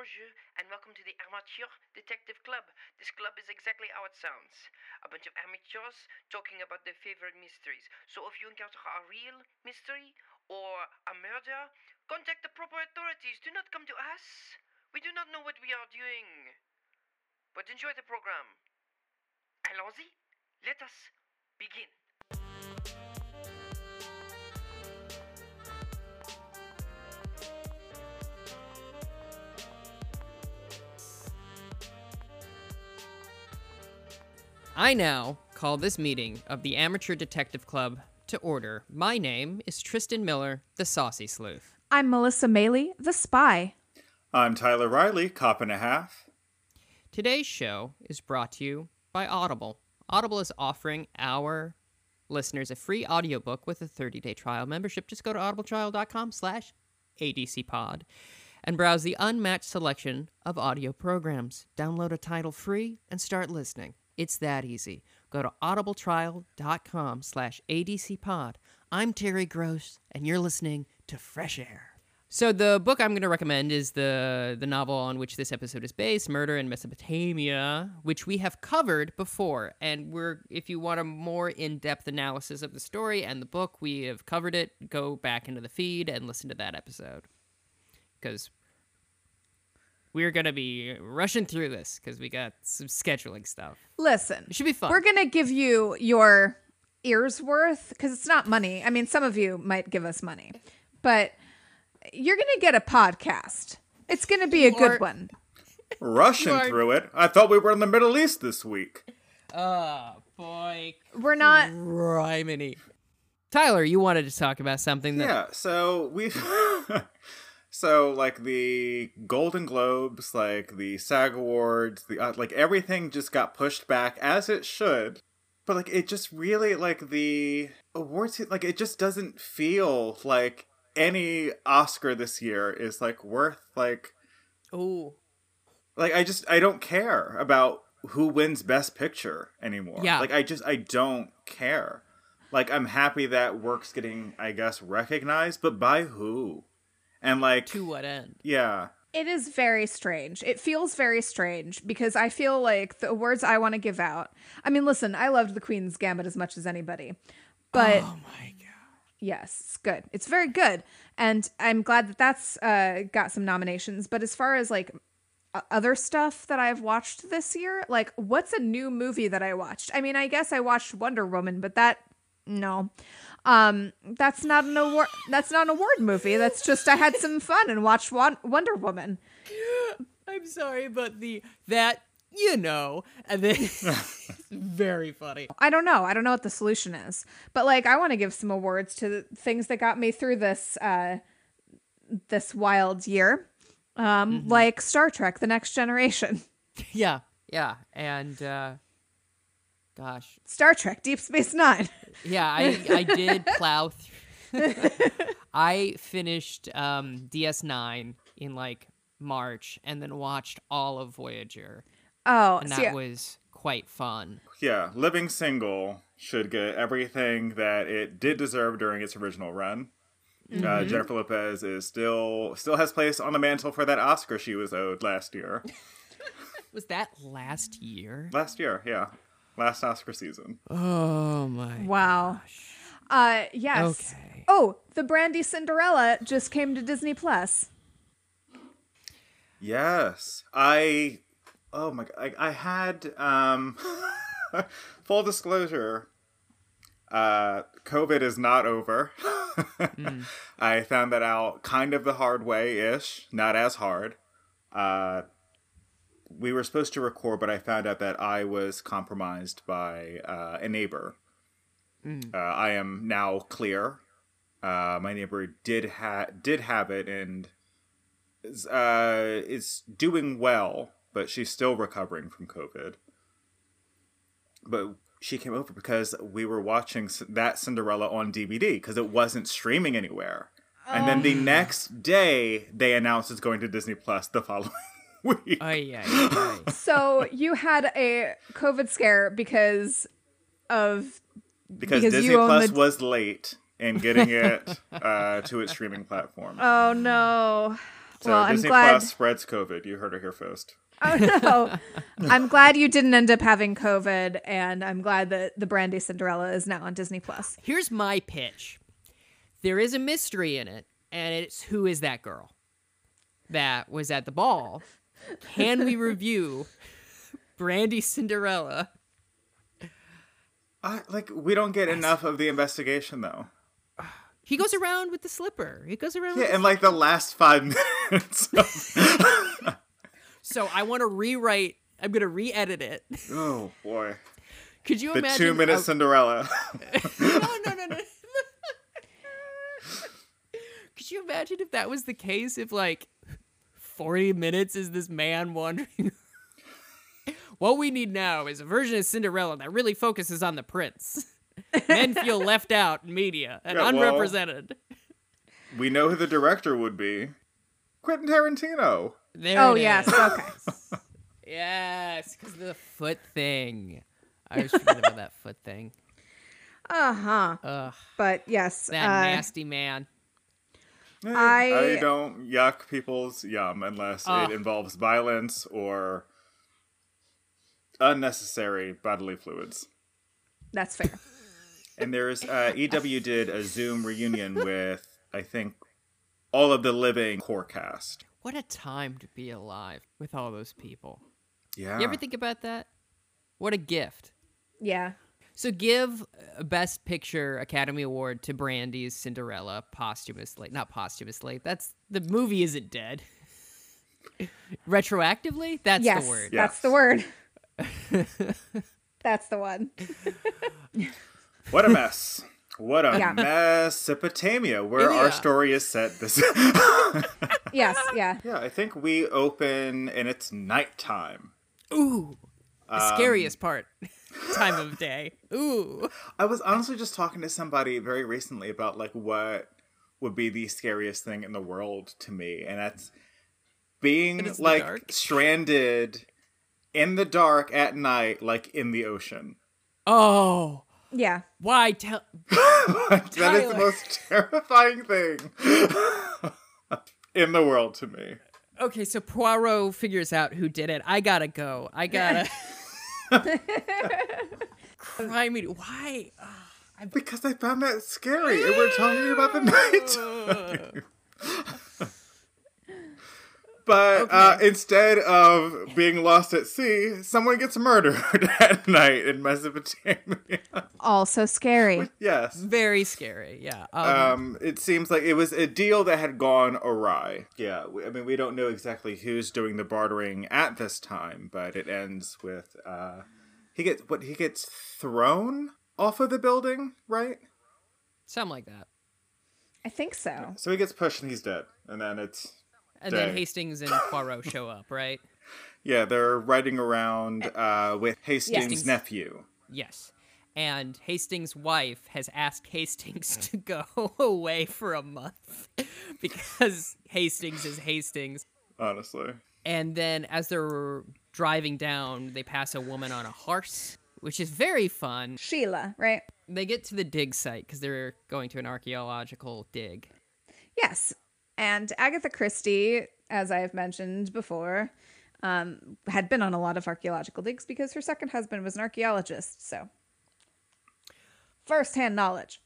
bonjour, and welcome to the Amateur Detective Club. This club is exactly how it sounds a bunch of amateurs talking about their favorite mysteries. So if you encounter a real mystery or a murder, contact the proper authorities. Do not come to us. We do not know what we are doing. But enjoy the program. Allons-y, let us begin. I now call this meeting of the Amateur Detective Club to order. My name is Tristan Miller, the Saucy Sleuth. I'm Melissa Maley, the spy. I'm Tyler Riley, cop and a half. Today's show is brought to you by Audible. Audible is offering our listeners a free audiobook with a 30-day trial membership. Just go to audibletrial.com slash adcpod and browse the unmatched selection of audio programs. Download a title free and start listening. It's that easy. Go to audibletrial.com slash adcpod. I'm Terry Gross, and you're listening to Fresh Air. So the book I'm going to recommend is the the novel on which this episode is based, Murder in Mesopotamia, which we have covered before. And we're if you want a more in-depth analysis of the story and the book, we have covered it. Go back into the feed and listen to that episode. Cuz we're going to be rushing through this cuz we got some scheduling stuff. Listen, It should be fun. we're going to give you your ears worth because it's not money. I mean, some of you might give us money, but you're going to get a podcast. It's going to be a Or- good one. Rushing are- through it. I thought we were in the Middle East this week. Oh, boy. We're not. Criminy. Tyler, you wanted to talk about something that Yeah, so we So like the Golden Globes, like the SAG Awards, the uh, like everything just got pushed back as it should. But like it just really like the awards like it just doesn't feel like any Oscar this year is like worth like Oh, like I just I don't care about who wins best picture anymore. Yeah. Like I just I don't care. Like I'm happy that work's getting I guess recognized, but by who? And like to what end? yeah. It is very strange. It feels very strange because I feel like the awards I want to give out. I mean, listen, I loved The Queen's Gambit as much as anybody, but oh my god. Yes, it's good. It's very good, and I'm glad that that's uh, got some nominations. But as far as like other stuff that I've watched this year, like what's a new movie that I watched? I mean, I guess I watched Wonder Woman, but that no, um, that's not an award. That's not an award movie. That's just I had some fun and watched Wonder Woman. I'm sorry, but the that you know, and then very funny. I don't know. I don't know what the solution is, but like I want to give some awards to the things that got me through this uh this wild year. Um like Star Trek The Next Generation. Yeah, yeah, and uh gosh, Star Trek Deep Space 9. yeah, I I did plow through. I finished um DS9 in like March, and then watched all of Voyager, Oh, and see, that was quite fun. Yeah. Living Single should get everything that it did deserve during its original run. Uh, Jennifer Lopez is still still has place on the mantle for that Oscar she was owed last year. Was that last year? last year, yeah. Last Oscar season. Oh my. wow. Uh yes. Okay. Oh, the Brandy Cinderella just came to Disney Plus. Yes, I. Oh my god, I, I had um. full disclosure. Uh, COVID is not over. I found that out kind of the hard way ish, not as hard. Uh, we were supposed to record, but I found out that I was compromised by uh, a neighbor. Uh, I am now clear. Uh, my neighbor did ha- did have it and is, uh, is doing well, but she's still recovering from COVID. But she came over because we were watching that Cinderella on DVD because it wasn't streaming anywhere. And then the next day, they announced it's going to Disney Plus the following week. Oh yeah. yeah, yeah. So you had a COVID scare because of because, because Disney Plus the- was late in getting it uh, to its streaming platform. oh no. So Well, I'm Disney glad- Plus spreads COVID. You heard it here first. Oh no. I'm glad you didn't end up having COVID and I'm glad that the Brandy Cinderella is now on Disney Plus. Here's my pitch. There is a mystery in it, and it's who is that girl that was at the ball? Can we review Brandy Cinderella? I, like we don't get enough of the investigation though. He goes around with the slipper. He goes around. Yeah, with in like the last five minutes. of- So I want to rewrite. I'm gonna re-edit it. oh boy, Could you the imagine? two minute a- Cinderella. no, no, no, no. Could you imagine if that was the case? If like 40 minutes is this man wandering. what we need now is a version of Cinderella that really focuses on the prince. Men feel left out in media and Yeah, well- unrepresented. we know who the director would be. Quentin Tarantino. There Oh it yes, is. okay. Yes, because of the foot thing. I was forgetting about that foot thing. Uh-huh. Ugh, But yes, that uh, nasty man. I- I don't yuck people's yum unless Ah. it involves violence or unnecessary bodily fluids. that's fair. And there's uh, EW did a Zoom reunion with I think all of the living core cast. What a time to be alive with all those people. Yeah. You ever think about that? What a gift. Yeah. So give a Best Picture Academy Award to Brandy's Cinderella posthumously. Not posthumously. That's the movie isn't dead. Retroactively? That's yes, the word. Yeah. that's the word. that's the one. What a mess. What a Yeah. Mesopotamia, where our story is set this Yes, yeah. Yeah, I think we open and it's nighttime. Ooh. The Um, scariest part. Time of day. Ooh. I was honestly just talking to somebody very recently about like what would be the scariest thing in the world to me, and that's being And it's the like stranded in the dark at night, like in the ocean. Oh. Yeah. Why tell that is the most terrifying thing in the world to me. Okay, so Poirot figures out who did it. I gotta go. I gotta Crime me. Why? Because I found that scary, and we're talking about the night. But uh, instead of being lost at sea, someone gets murdered at night in Mesopotamia. Also scary. yes. Very scary. Yeah. Um, Um, it seems like it was a deal that had gone awry. Yeah, we- I mean, we don't know exactly who's doing the bartering at this time, but it ends with uh, he gets what he gets thrown off of the building, right? something like that. I think so. So he gets pushed and he's dead, and then it's And then Hastings and Poirot show up, right? yeah, they're riding around uh, with Hastings' Hastings. nephew. Yes. And Hastings' wife has asked Hastings to go away for a month because Hastings is Hastings. Honestly, And then as they're driving down, they pass a woman on a horse, which is very fun. Sheila, right? They get to the dig site because they're going to an archaeological dig. Yes. And Agatha Christie, as I have mentioned before, um, had been on a lot of archaeological digs because her second husband was an archaeologist. So, first hand knowledge.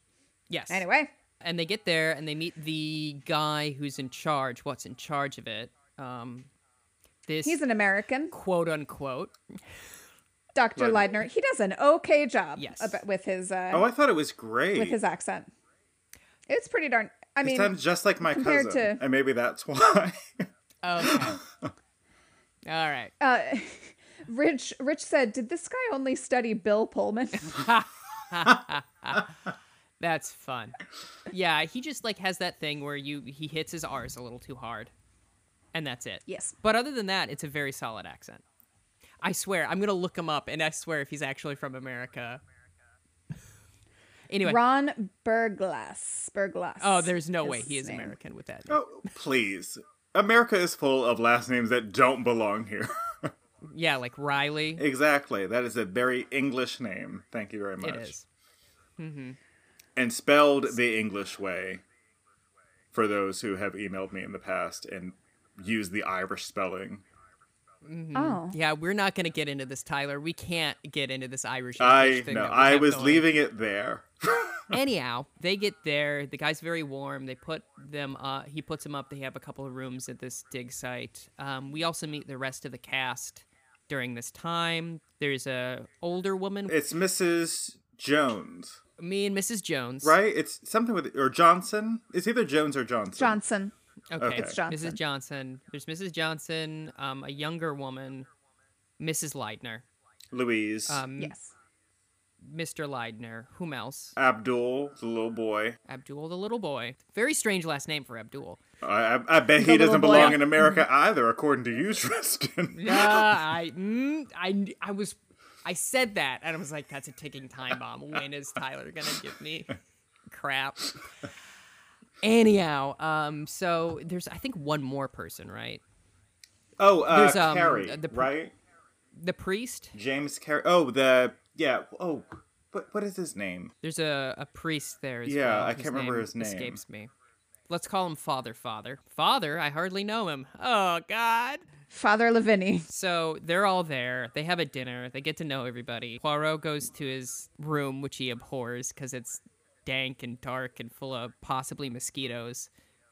Yes. Anyway, and they get there and they meet the guy who's in charge. What's in charge of it? Um, this he's an American, quote unquote. Dr. Leidner. He does an okay job Yes. ab- with his uh, oh, I thought it was great. with his accent. It's pretty darn. I mean, sounds just like my cousin, to- and maybe that's why. Okay. All right. uh, Rich Rich said, "Did this guy only study Bill Pullman?" That's fun. Yeah, he just like has that thing where you he hits his R's a little too hard. And that's it. yes. But other than that, it's a very solid accent. I swear, I'm gonna look him up and I swear if he's actually from America. Anyway. Ron Berglas. Berglas. oh, there's no way his he is name. American with that. oh, please. America is full of last names that don't belong here. Yeah, like Riley. exactly. That is a very English name. Thank you very much. It is. Mm-hmm. and spelled the English way for those who have emailed me in the past and use the Irish spelling. Oh. Yeah, we're not going to get into this, Tyler. We can't get into this Irish. I thing know. I was going. leaving it there. Anyhow, they get there. The guy's very warm. They put them. Uh, he puts them up. They have a couple of rooms at this dig site. Um, we also meet the rest of the cast during this time. There's a older woman. It's Mrs. Jones, me and Mrs. Jones. right? It's something with or Johnson. It's either Jones or Johnson. Johnson. Okay. Okay. It's Johnson. Mrs. Johnson. There's Mrs. Johnson. Um, a younger woman, Mrs. Leidner. Louise. Um, Yes. Mr. Leidner. Whom else? Abdul, the little boy. Abdul, the little boy. Very strange last name for Abdul. I, I, I bet he doesn't little boy. belong in America either, according to you, Tristan. Yeah, I, mm, I, I was, I said that, and I was like, "That's a ticking time bomb." When is Tyler gonna give me crap? Anyhow, um, so there's, I think, one more person, right? Oh, uh, There's, um, Carrie, the pr- right? The priest. James Carey. Oh, the yeah. Oh, what what is his name? There's a, a priest there as Yeah, well. I can't remember his name. Escapes me. Let's call him Father. Father. Father. I hardly know him. Oh God. Father Lavigny. So they're all there. They have a dinner. They get to know everybody. Poirot goes to his room, which he abhors because it's dank and dark and full of possibly mosquitoes.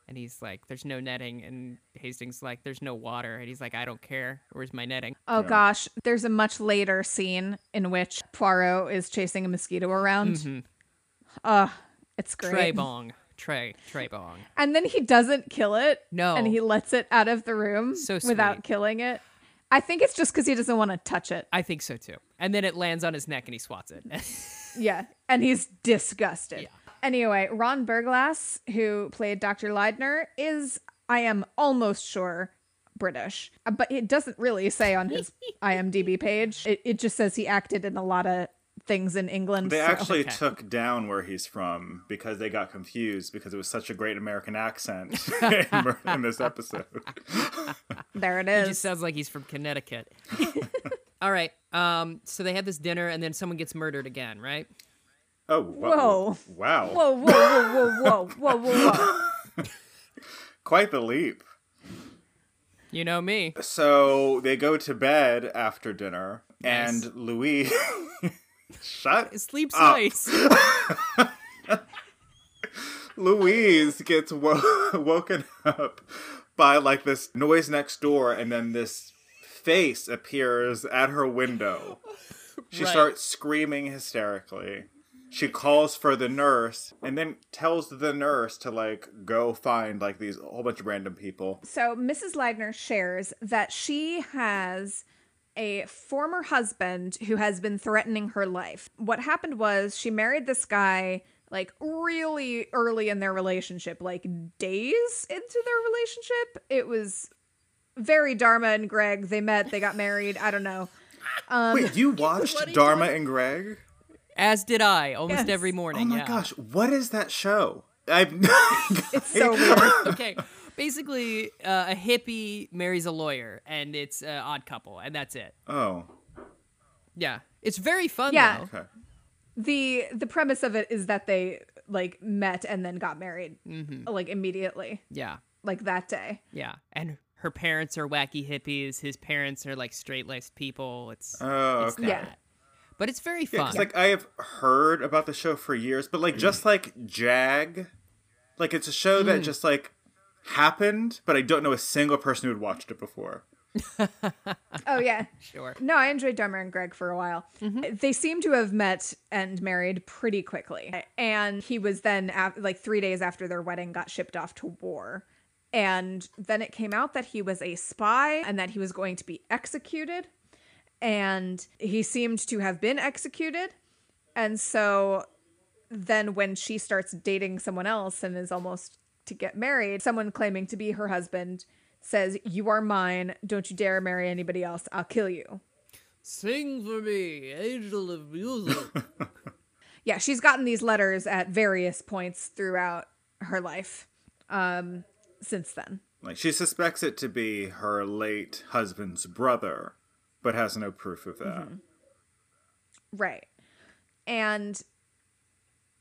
And he's like, "There's no netting." And Hastings like, "There's no water." And he's like, "I don't care. Where's my netting?" Oh gosh, there's a much later scene in which Poirot is chasing a mosquito around. Uh, it's great. Trey bong. Trey. Trey bong. And then he doesn't kill it. No. And he lets it out of the room So without killing it. I think it's just because he doesn't want to touch it. I think so too. And then it lands on his neck and he swats it. Yeah. And he's disgusted. Yeah. Anyway, Ron Berglas, who played Dr. Leidner, is, I am almost sure, British. Uh, But it doesn't really say on his IMDb page. It, it just says he acted in a lot of things in England. They so- actually Okay. took down where he's from because they got confused because it was such a great American accent in, in this episode. there it is. He just sounds like he's from Connecticut. All right. Um. So they have this dinner, and then someone gets murdered again, right? Oh, Whoa. Wow. Whoa, whoa, whoa, whoa, whoa, whoa, whoa, whoa. Quite the leap. You know me. So they go to bed after dinner, Nice. and Louis. Shut Sleeps up. nice. Louise gets wo- woken up by like this noise next door, and then this face appears at her window. She Right. starts screaming hysterically. She calls for the nurse and then tells the nurse to like go find like these a whole bunch of random people. So Mrs. Leidner shares that she has a former husband who has been threatening her life. What happened was she married this guy like really early in their relationship, like days into their relationship. It was very Dharma and Greg. They met, they got married. I don't know. Um, Wait, you watched bloody Dharma and Greg? As did I, almost Yes. every morning. Oh my yeah. gosh, what is that show? I've It's so weird. okay. Basically, uh, a hippie marries a lawyer, and it's an odd couple, and that's it. Oh, Yeah, it's very fun. Yeah. though. okay. the the premise of it is that they like met and then got married like immediately, yeah, like that day. yeah. And her parents are wacky hippies. His parents are like straight laced people. It's Oh, it's okay. Yeah. But it's very Yeah, fun. 'cause, like I have heard about the show for years, but like just like Jag, like it's a show that mm. just like happened, but I don't know a single person who had watched it before. Oh yeah. sure. No, I enjoyed Dharma and Greg for a while. Mm-hmm. They seem to have met and married pretty quickly. And he was then, like three days after their wedding, got shipped off to war. And then it came out that he was a spy and that he was going to be executed. And he seemed to have been executed. And so then when she starts dating someone else and is almost to get married, someone claiming to be her husband says, You are mine. Don't you dare marry anybody else. I'll kill you. Sing for me, angel of music. Yeah, she's gotten these letters at various points throughout her life um, since then. Like she suspects it to be her late husband's brother, but has no proof of that. Right. And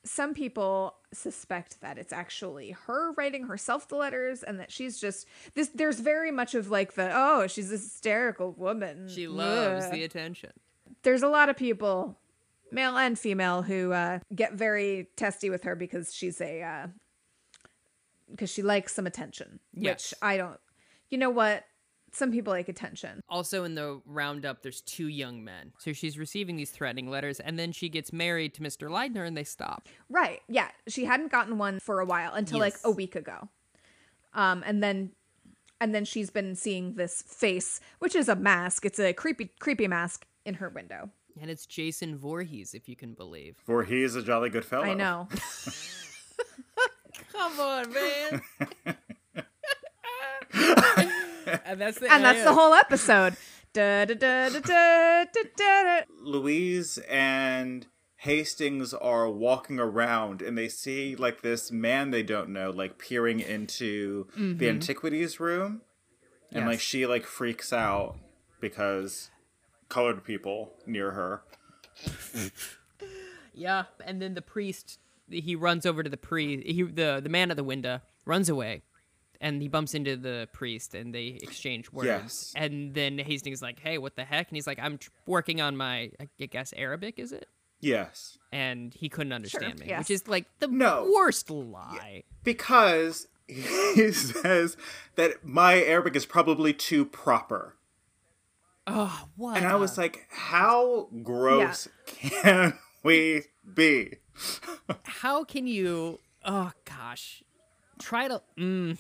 some people suspect that it's actually her writing herself the letters and that she's just this there's very much of like the oh she's a hysterical woman She loves Ugh. the attention. there's a lot of people male and female who uh, get very testy with her because she's a uh because she likes some attention Yes. which i don't you know what some people like attention Also, in the roundup, there's two young men. So she's receiving these threatening letters, and then she gets married to Mr. Leidner, and they stop. Right. Yeah. She hadn't gotten one for a while until like a week ago. Um, and then and then she's been seeing this face, which is a mask. It's a creepy creepy mask in her window. And it's Jason Voorhees, if you can believe. For he is a jolly good fellow. I know. Come on, man. and that's the and that's the whole episode. Da, da, da, da, da, da, da, da. Louise and Hastings are walking around and they see like this man they don't know like peering into the mm-hmm. antiquities room and like she like freaks out because colored people near her. Yeah, and then the priest he runs over to the priest. He the the man at the window runs away, and he bumps into the priest, and they exchange words. Yes. And then Hastings is like, "Hey, what the heck?" And he's like, "I'm tr- working on my I guess Arabic, is it?" Yes. And he couldn't understand me, yes. which is like the No. worst lie. Because he says that my Arabic is probably too proper. Oh, what? And I was like, how gross can we be? How can you? Oh gosh, try to. Mm.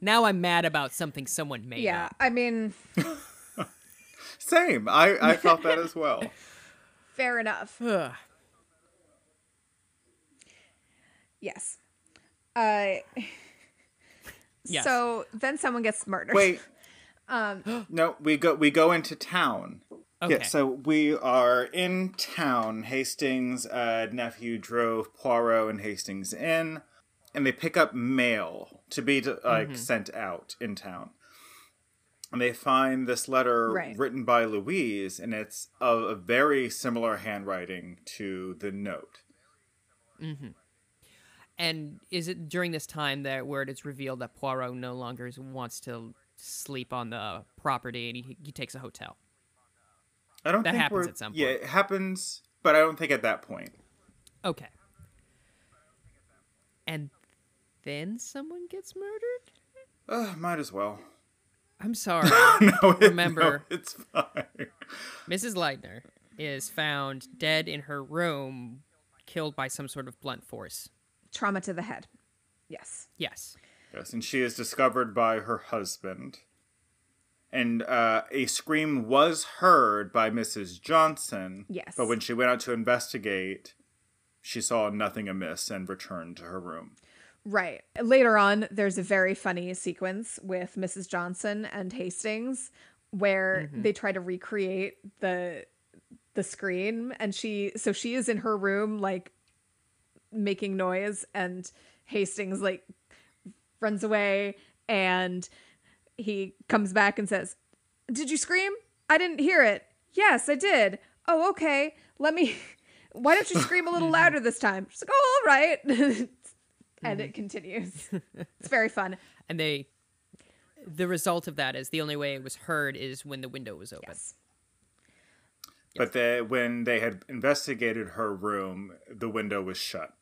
Now I'm mad about something someone made. Yeah. up. I mean, Same. I, I felt that as well. fair enough. Ugh. Yes. Uh Yes. so then someone gets murdered. Wait. Um No, we go we go into town. Okay. Yeah, so we are in town. Hastings' uh, nephew drove Poirot and Hastings in, and they pick up mail to be like sent out in town. And they find this letter Right. written by Louise, and it's of a very similar handwriting to the note. And is it during this time that where it is revealed that Poirot no longer wants to sleep on the property and he, he takes a hotel? I don't That think happens we're- at some point. Yeah, it happens, but I don't think at that point. Okay. And then someone gets murdered? Uh, might as well. I'm sorry. no, it- Remember- no, it's fine. Mrs. Leidner is found dead in her room, killed by some sort of blunt force. trauma to the head. Yes. Yes. Yes, and she is discovered by her husband. And uh, a scream was heard by Mrs. Johnson. Yes. But when she went out to investigate, she saw nothing amiss and returned to her room. Right. Later on, there's a very funny sequence with Mrs. Johnson and Hastings where they try to recreate the the scream and she so she is in her room like making noise and Hastings like runs away and he comes back and says, "Did you scream? I didn't hear it." "Yes, I did." "Oh, okay. Let me Why don't you scream a little louder this time?" She's like, "Oh, all right." and it continues. It's very fun. And they. The result of that is the only way it was heard is when the window was open. Yes. But they, when they had investigated her room, the window was shut.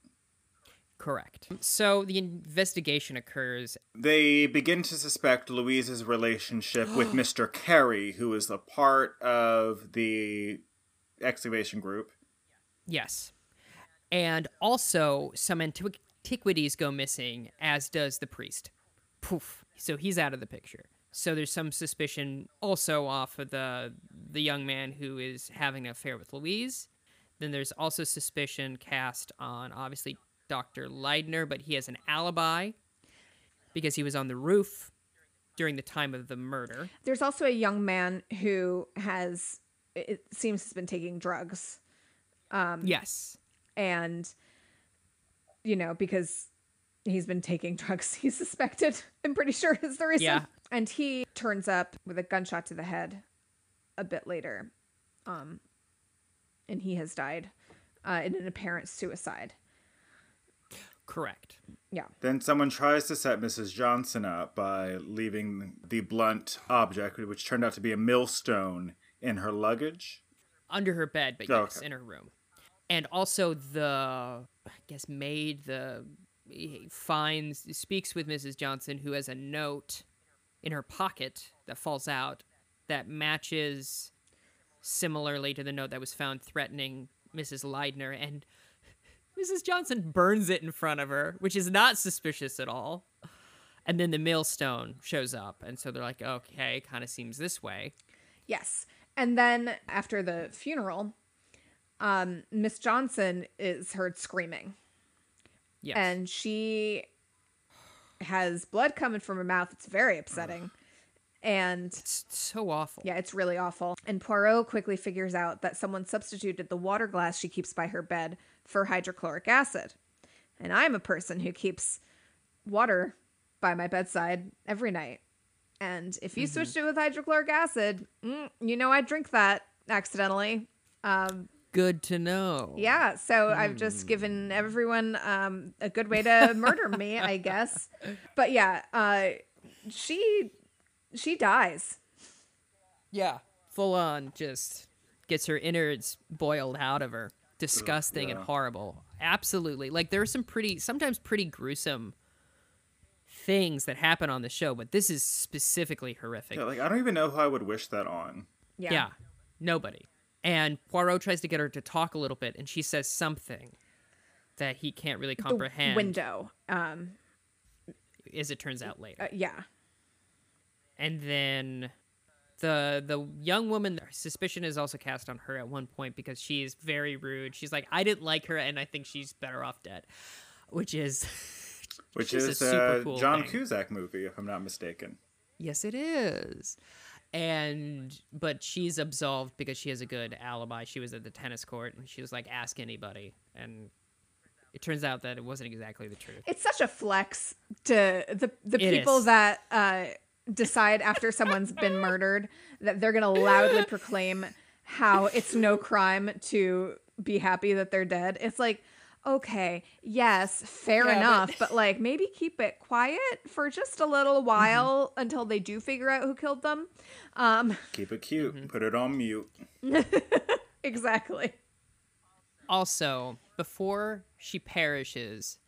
Correct. So the investigation occurs. They begin to suspect Louise's relationship with Mr. Carey, who is a part of the excavation group. Yes. And also, some antiquities go missing, as does the priest. Poof. So he's out of the picture. So there's some suspicion also off of the the young man who is having an affair with Louise. Then there's also suspicion cast on obviously Dr. Leidner, but he has an alibi because he was on the roof during the time of the murder. There's also a young man who has it seems has been taking drugs yes. and you know because he's been taking drugs he's suspected i'm pretty sure is the reason Yeah. and he turns up with a gunshot to the head a bit later um and he has died uh, in an apparent suicide. Correct. Yeah. Then someone tries to set Mrs. Johnson up by leaving the blunt object, which turned out to be a millstone, in her luggage. Under her bed, but Oh, yes, okay. in her room. And also the I guess maid the he finds speaks with Mrs. Johnson who has a note in her pocket that falls out that matches similarly to the note that was found threatening Mrs. Leidner and Mrs. Johnson burns it in front of her, which is not suspicious at all. And then the millstone shows up, and so they're like, okay, kind of seems this way. Yes. And then after the funeral, um, Miss Johnson is heard screaming. Yes. And she has blood coming from her mouth. It's very upsetting. And it's so awful. yeah, it's really awful. And Poirot quickly figures out that someone substituted the water glass she keeps by her bed for hydrochloric acid. And I'm a person who keeps water by my bedside every night. And if you switched it with hydrochloric acid, mm, you know I drink that accidentally. Um, Good to know. yeah, so I've just given everyone um, a good way to murder me, I guess. But yeah, uh, she she dies. Yeah. Full on just gets her innards boiled out of her. Disgusting and horrible. Absolutely. Like there are some pretty sometimes pretty gruesome things that happen on the show, but this is specifically horrific. Yeah, like I don't even know who I would wish that on. Yeah. yeah. Nobody. And Poirot tries to get her to talk a little bit and she says something that he can't really The comprehend window. Um, as it turns out later. uh, yeah. and then the the young woman suspicion is also cast on her at one point because she is very rude she's like i didn't like her and i think she's better off dead which is Which Which is a super a cool John thing. Cusack movie, if I'm not mistaken. yes it is and but she's absolved because she has a good alibi she was at the tennis court and she was like ask anybody and it turns out that it wasn't exactly the truth It's such a flex to the the It people is. that uh, decide after someone's been murdered that they're gonna loudly proclaim how it's no crime to be happy that they're dead. It's like, okay, yes, fair Yeah, enough, but... like maybe keep it quiet for just a little while until they do figure out who killed them. Um, Keep it cute. Mm-hmm. Put it on mute. exactly. Also, before she perishes,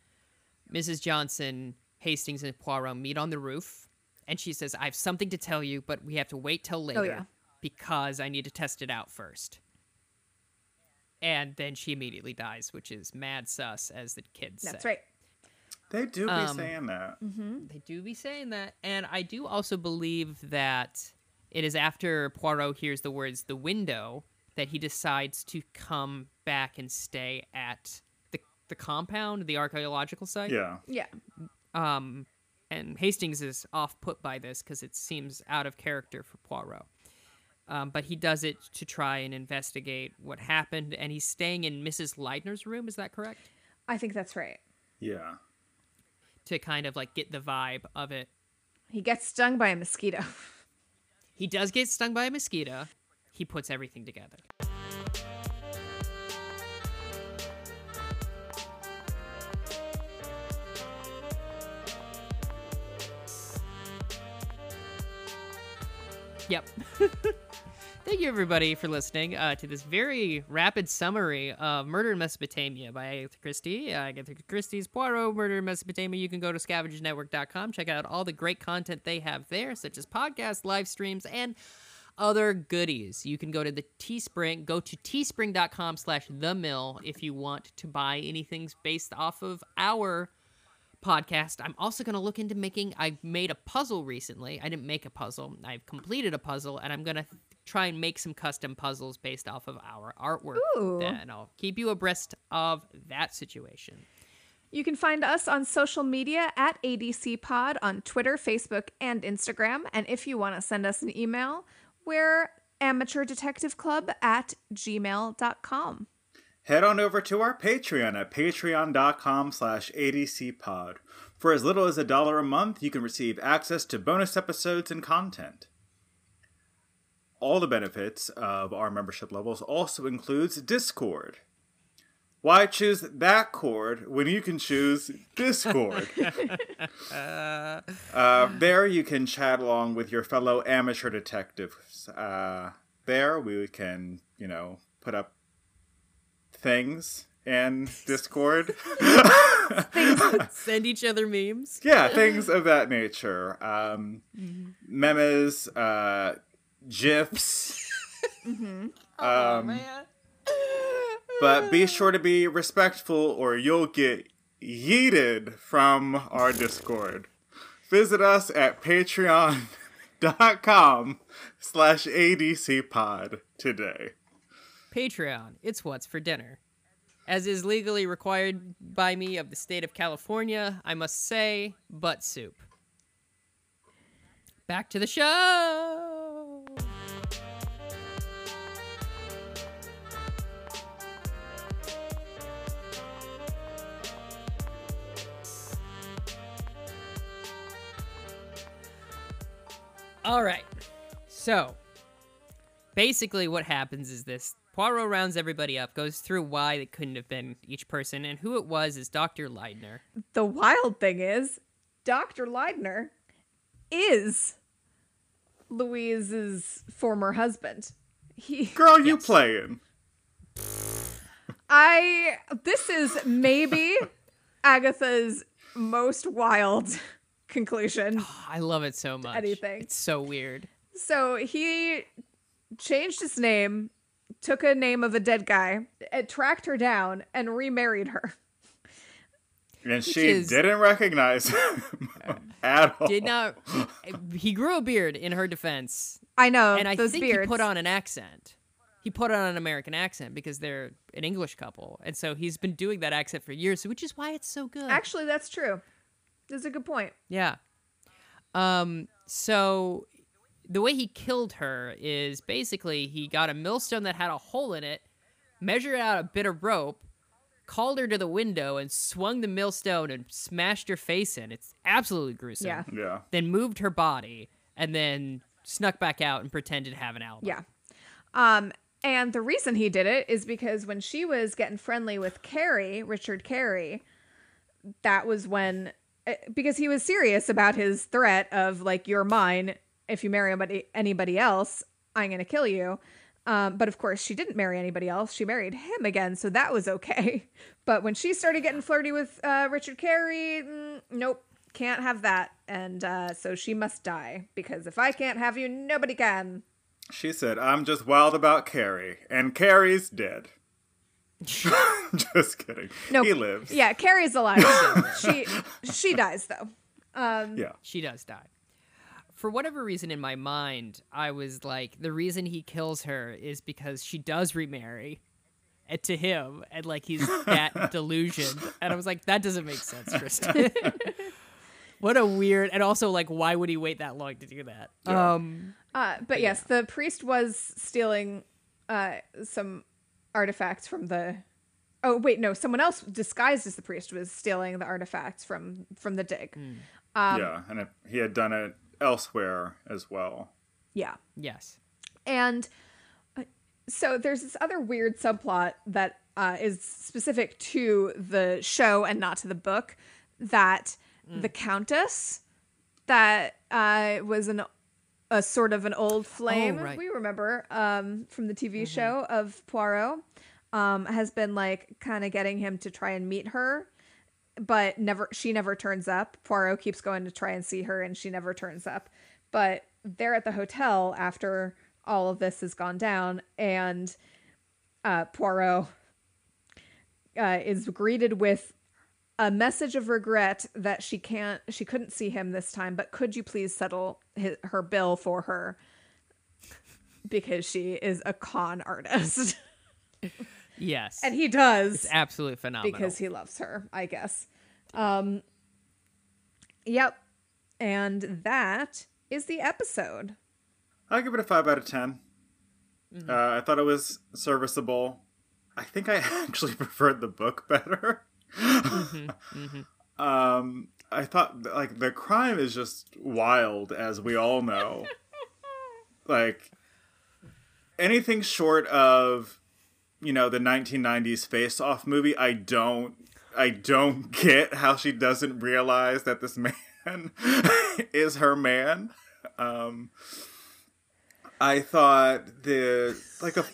Mrs. Johnson, Hastings, and Poirot meet on the roof, and she says, I have something to tell you, but we have to wait till later yeah. because I need to test it out first. And then she immediately dies, which is mad sus, as the kids say. That's say. right. They do be Um, saying that. Mm-hmm. They do be saying that. And I do also believe that it is after Poirot hears the words the window that he decides to come back and stay at the, the compound, the archaeological site. Yeah. Yeah. Um, and Hastings is off put by this because it seems out of character for Poirot. Um, but he does it to try and investigate what happened, and he's staying in Mrs. Leidner's room. Is that correct? I think that's right. Yeah. To kind of like get the vibe of it. He gets stung by a mosquito. He does get stung by a mosquito. He puts everything together. Yep. Thank you, everybody, for listening uh, to this very rapid summary of Murder in Mesopotamia by Agatha Christie. Uh, Agatha Christie's Poirot, Murder in Mesopotamia. You can go to scavengersnetwork.com, check out all the great content they have there, such as podcasts, live streams, and other goodies. You can go to the Teespring, go to teespring.com slash the mill if you want to buy anything based off of our podcast. I'm also going to look into making. I made a puzzle recently. I didn't make a puzzle. I've completed a puzzle, and I'm going to try and make some custom puzzles based off of our artwork. Ooh. Then I'll keep you abreast of that situation. You can find us on social media at ADC Pod on Twitter, Facebook, and Instagram. And if you want to send us an email, we're amateurdetectiveclub at gmail.com. Head on over to our Patreon at patreon.com slash adcpod. For as little as a dollar a month, you can receive access to bonus episodes and content. All the benefits of our membership levels also includes Discord, Why choose that chord when you can choose Discord? uh, there you can chat along with your fellow amateur detectives. Uh, there we can, you know, put up things in Discord. Send each other memes. yeah, things of that nature. Um, memes, uh, gifs. Um, Man. but be sure to be respectful or you'll get yeeted from our Discord. Visit us at patreon.com slash adcpod today. Patreon, it's what's for dinner. As is legally required by me of the state of California, I must say, butt soup. Back to the show. All right. So, basically what happens is this Poirot rounds everybody up, goes through why it couldn't have been each person, and who it was is Dr. Leidner. The wild thing is, Dr. Leidner is Louise's former husband. He Girl, you playing. I this is maybe Agatha's most wild conclusion. Ah, I love it so much. Anything. It's so weird. So he changed his name, took a name of a dead guy, and tracked her down and remarried her. And she is- didn't recognize him at all. Did not. he grew a beard in her defense, I know and I those think beards. he put on an accent. He put on an American accent because they're an English couple, and so he's been doing that accent for years, which is why it's so good. Actually, that's true. That's a good point. Yeah. Um. So the way he killed her is basically he got a millstone that had a hole in it, measured out a bit of rope, called her to the window, and swung the millstone and smashed her face in. It's absolutely gruesome. Yeah. Yeah. Then moved her body and then snuck back out and pretended to have an alibi. Yeah. Um, and the reason he did it is because when she was getting friendly with Carrie, Richard Carey, that was when eh, because he was serious about his threat of like you're mine if you marry anybody anybody else, I'm gonna kill you. Um, but of course, she didn't marry anybody else. She married him again, so that was okay. But when she started getting flirty with uh, Richard Carey, mm, nope, can't have that. And uh, so she must die because if I can't have you, nobody can. She said, I'm just wild about Carrie, and Carrie's dead. just kidding. No, He lives. Yeah, Carrie's alive. she she dies though. Um, Yeah. She does die. For whatever reason in my mind, I was like, the reason he kills her is because she does remarry to him, and like he's that delusioned. And I was like, that doesn't make sense, Tristan. what a weird, and also like, why would he wait that long to do that? Yeah. Um, Uh, but yes, the priest was stealing uh, some artifacts from the. Oh wait, no, someone else disguised as the priest was stealing the artifacts from from the dig. Um, yeah. And it, he had done it elsewhere as well. yeah. yes. And uh, so there's this other weird subplot that uh, is specific to the show and not to the book that the countess that uh, was an a sort of an old flame right. we remember um, from the TV show of Poirot um, has been like kind of getting him to try and meet her but never she never turns up. Poirot keeps going to try and see her and she never turns up. But they're at the hotel after all of this has gone down and uh, Poirot uh, is greeted with a message of regret that she can't she couldn't see him this time but could you please settle his, her bill for her because she is a con artist Yes. and he does it's absolutely phenomenal. because he loves her, I guess. Um Yep. And that is the episode. I give it a five out of 10 Mm-hmm. Uh, I thought it was serviceable. I think I actually preferred the book better. Mm-hmm, Um, I thought like the crime is just wild, as we all know. like anything short of you know, the 1990s face off movie, I don't I don't get how she doesn't realize that this man is her man. Um I thought the like a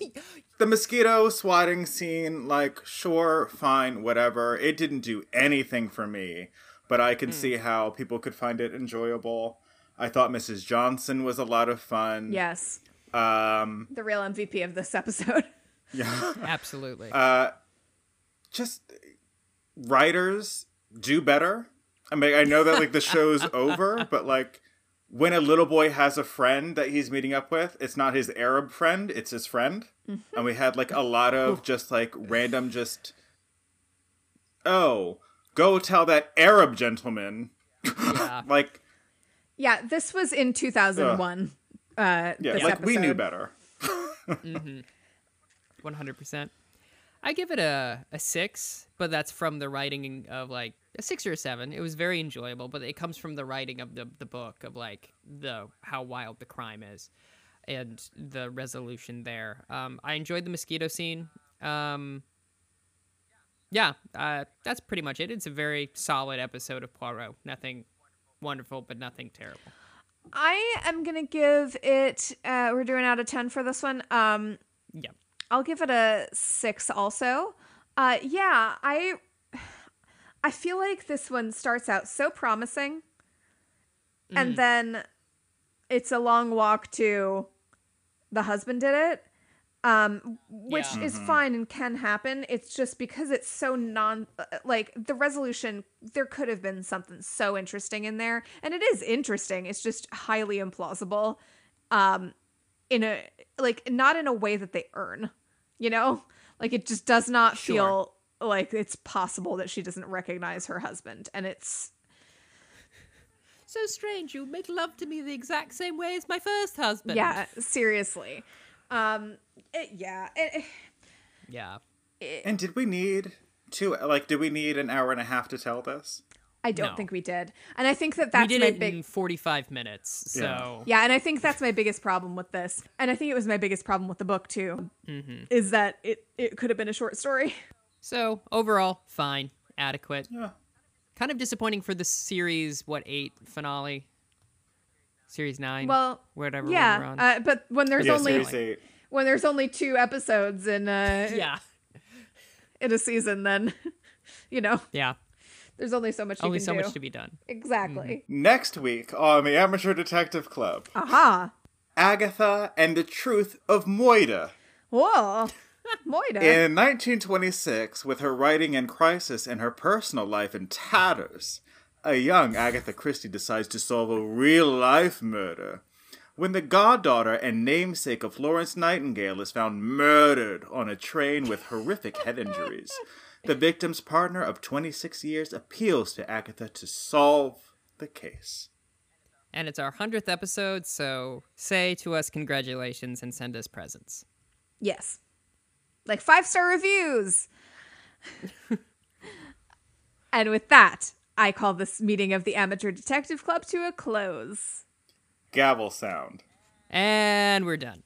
the mosquito swatting scene like sure fine whatever it didn't do anything for me but i could see how people could find it enjoyable i thought mrs johnson was a lot of fun Yes. um The real MVP of this episode. Yeah. Absolutely. Uh, just writers do better. I mean, I know that like the show's over, but like when a little boy has a friend that he's meeting up with, it's not his Arab friend, it's his friend. Mm-hmm. And we had like a lot of just like random, just, oh, go tell that Arab gentleman. Yeah. like, yeah, this was in 2001. Uh, uh yeah, like episode. we knew better. mm-hmm. 100%. I give it a, a six, but that's from the writing of like a six or a seven. It was very enjoyable, but it comes from the writing of the, the book of like the how wild the crime is and the resolution there. Um, I enjoyed the mosquito scene. Um, yeah, uh, that's pretty much it. It's a very solid episode of Poirot. Nothing wonderful, but nothing terrible. I am gonna give it. Uh, we're doing out of ten for this one. Um, yeah, I'll give it a six. Also, uh, yeah, I, I feel like this one starts out so promising, and then it's a long walk to the husband did it, um, which Yeah. is fine and can happen. It's just because it's so non, uh, like the resolution. There could have been something so interesting in there, and it is interesting. It's just highly implausible. Um, in a like not in a way that they earn you know like it just does not Sure. feel like it's possible that she doesn't recognize her husband and it's So strange. You make love to me the exact same way as my first husband. yeah seriously um it, yeah it, Yeah. and did we need to like did we need an hour and a half to tell this i don't No. think we did and i think that we that's did my it big in 45 minutes. So Yeah. yeah and i think that's my biggest problem with this and i think it was my biggest problem with the book too Mm-hmm. is that it it could have been a short story So overall, fine, adequate. yeah Kind of disappointing for the series. What eight finale? Series nine. well whatever. we're yeah on. uh, but when there's yeah only eight when there's only two episodes in uh yeah, in a season then you know yeah. There's only so much you Only can so do. much to be done. exactly. Mm-hmm. Next week on the amateur detective club. Aha. Agatha and the truth of moida. Whoa. Moida. In 1926, with her writing in crisis and her personal life in tatters, a young Agatha Christie decides to solve a real life murder. When the goddaughter and namesake of Florence Nightingale is found murdered on a train with horrific head injuries, the victim's partner of 26 years appeals to Agatha to solve the case. And it's our hundredth episode, so say to us congratulations and send us presents. yes like five star reviews and with that i call this meeting of the amateur detective club to a close Gavel sound. And we're done.